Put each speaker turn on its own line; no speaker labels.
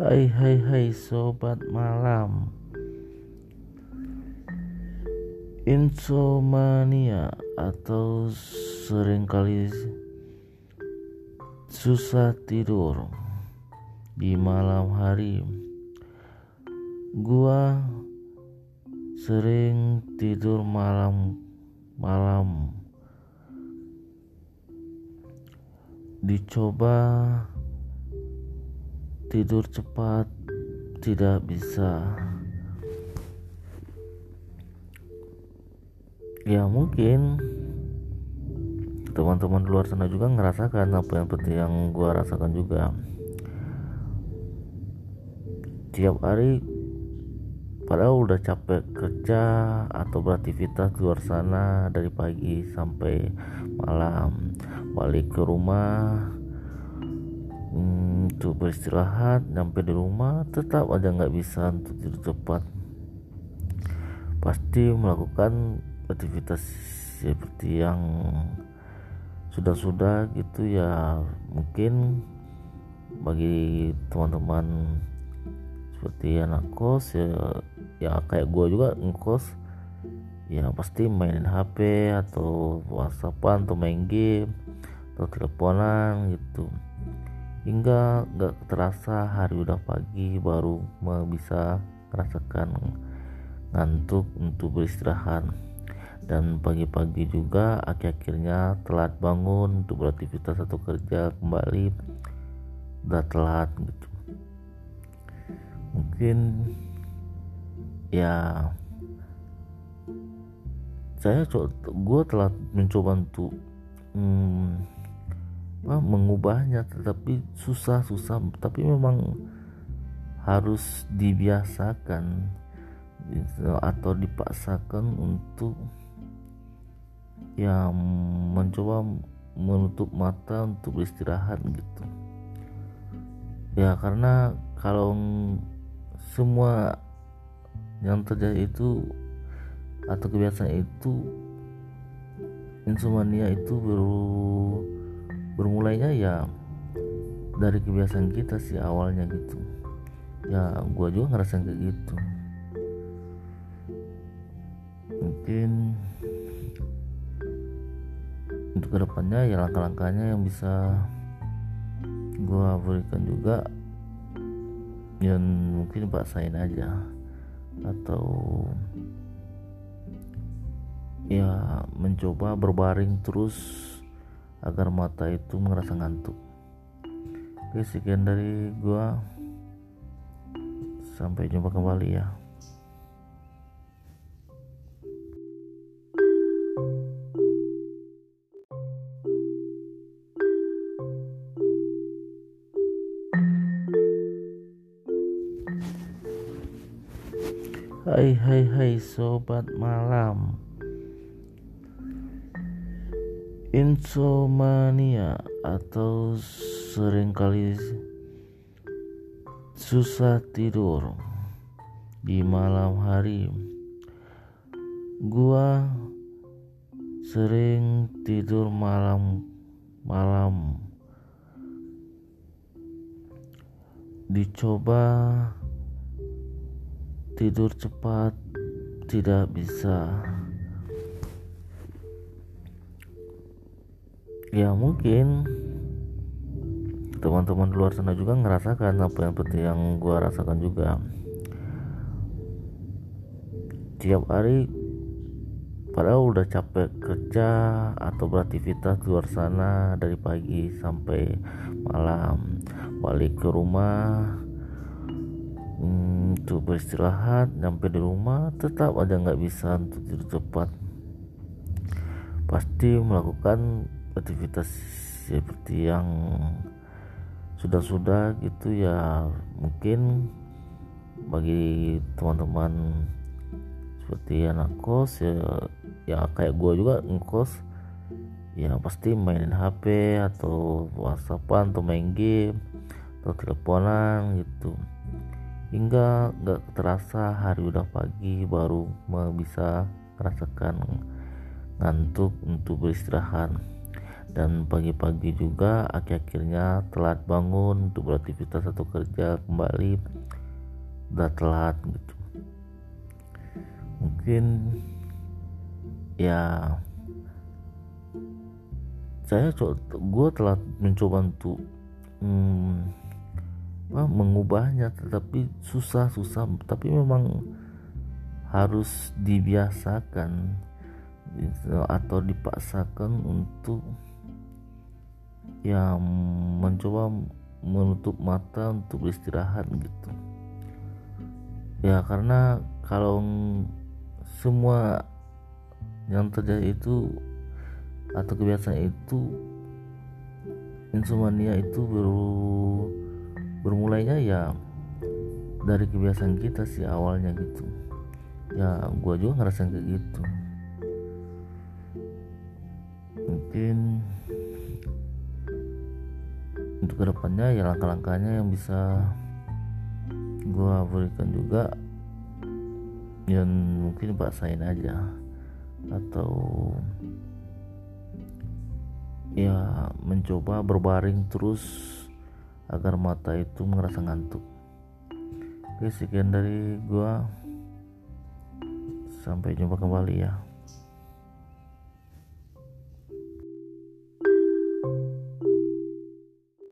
Hai hai hai sobat malam. Insomnia atau sering kali susah tidur di malam hari. Gua sering tidur malam-malam dicoba tidur cepat tidak bisa. Ya mungkin teman-teman luar sana juga ngerasakan apa yang seperti yang gua rasakan juga. Tiap hari padahal udah capek kerja atau beraktivitas luar sana dari pagi sampai malam. Balik ke rumah untuk beristirahat sampai di rumah tetap aja nggak bisa untuk tidur cepat. Pasti melakukan aktivitas seperti yang sudah-sudah gitu ya mungkin bagi teman-teman seperti anak kos ya ya kayak gue juga ngkos ya pasti mainin HP atau whatsappan atau main game atau teleponan gitu hingga gak terasa hari udah pagi baru bisa merasakan ngantuk untuk beristirahat. Dan pagi-pagi juga akhir-akhirnya telat bangun untuk beraktivitas atau kerja kembali udah telat gitu. Mungkin ya saya gue telah mencoba untuk hmm, mengubahnya tetapi susah-susah. Tapi memang harus dibiasakan atau dipaksakan untuk yang mencoba menutup mata untuk beristirahat gitu. Ya karena kalau semua yang terjadi itu atau kebiasaan itu insomnia itu baru bermulainya ya dari kebiasaan kita sih awalnya gitu. Ya gua juga ngerasain kayak gitu. Mungkin untuk ke depannya ya langkah-langkahnya yang bisa gua berikan juga yang mungkin paksain aja. Atau ya mencoba berbaring terus agar mata itu merasa ngantuk. Oke sekian dari gua. Sampai jumpa kembali ya. Hai hai hai sobat malam insomnia atau sering kali susah tidur. Di malam hari gua sering tidur malam-malam dicoba tidur cepat tidak bisa ya mungkin. Teman-teman luar sana juga ngerasakan apa yang seperti yang gua rasakan juga. Tiap hari padahal udah capek kerja atau beraktivitas di luar sana dari pagi sampai malam. Balik ke rumah hmm, beristirahat sampai di rumah tetap aja nggak bisa untuk tidur cepat. Pasti melakukan aktivitas seperti yang sudah-sudah gitu ya mungkin bagi teman-teman seperti anak kos ya ya kayak gue juga ngkos ya pasti mainin HP atau whatsappan atau main game atau teleponan gitu. Hingga gak terasa hari udah pagi baru bisa merasakan ngantuk untuk beristirahat dan pagi-pagi juga akhir-akhirnya telat bangun untuk beraktivitas atau kerja kembali. Udah telat gitu. Mungkin ya saya gue telah mencoba untuk hmm, mengubahnya. Tetapi susah susah. Tapi memang harus dibiasakan atau dipaksakan untuk yang mencoba menutup mata untuk beristirahat gitu. Ya karena kalau semua yang terjadi itu atau kebiasaan itu insomnia itu baru bermulainya ya dari kebiasaan kita sih awalnya gitu. Ya gua juga ngerasain kayak gitu. Mungkin untuk ke depannya ya langkah-langkahnya yang bisa gua berikan juga. Yang mungkin paksain aja. Atau ya mencoba berbaring terus agar mata itu merasa ngantuk. Oke sekian dari gua. Sampai jumpa kembali ya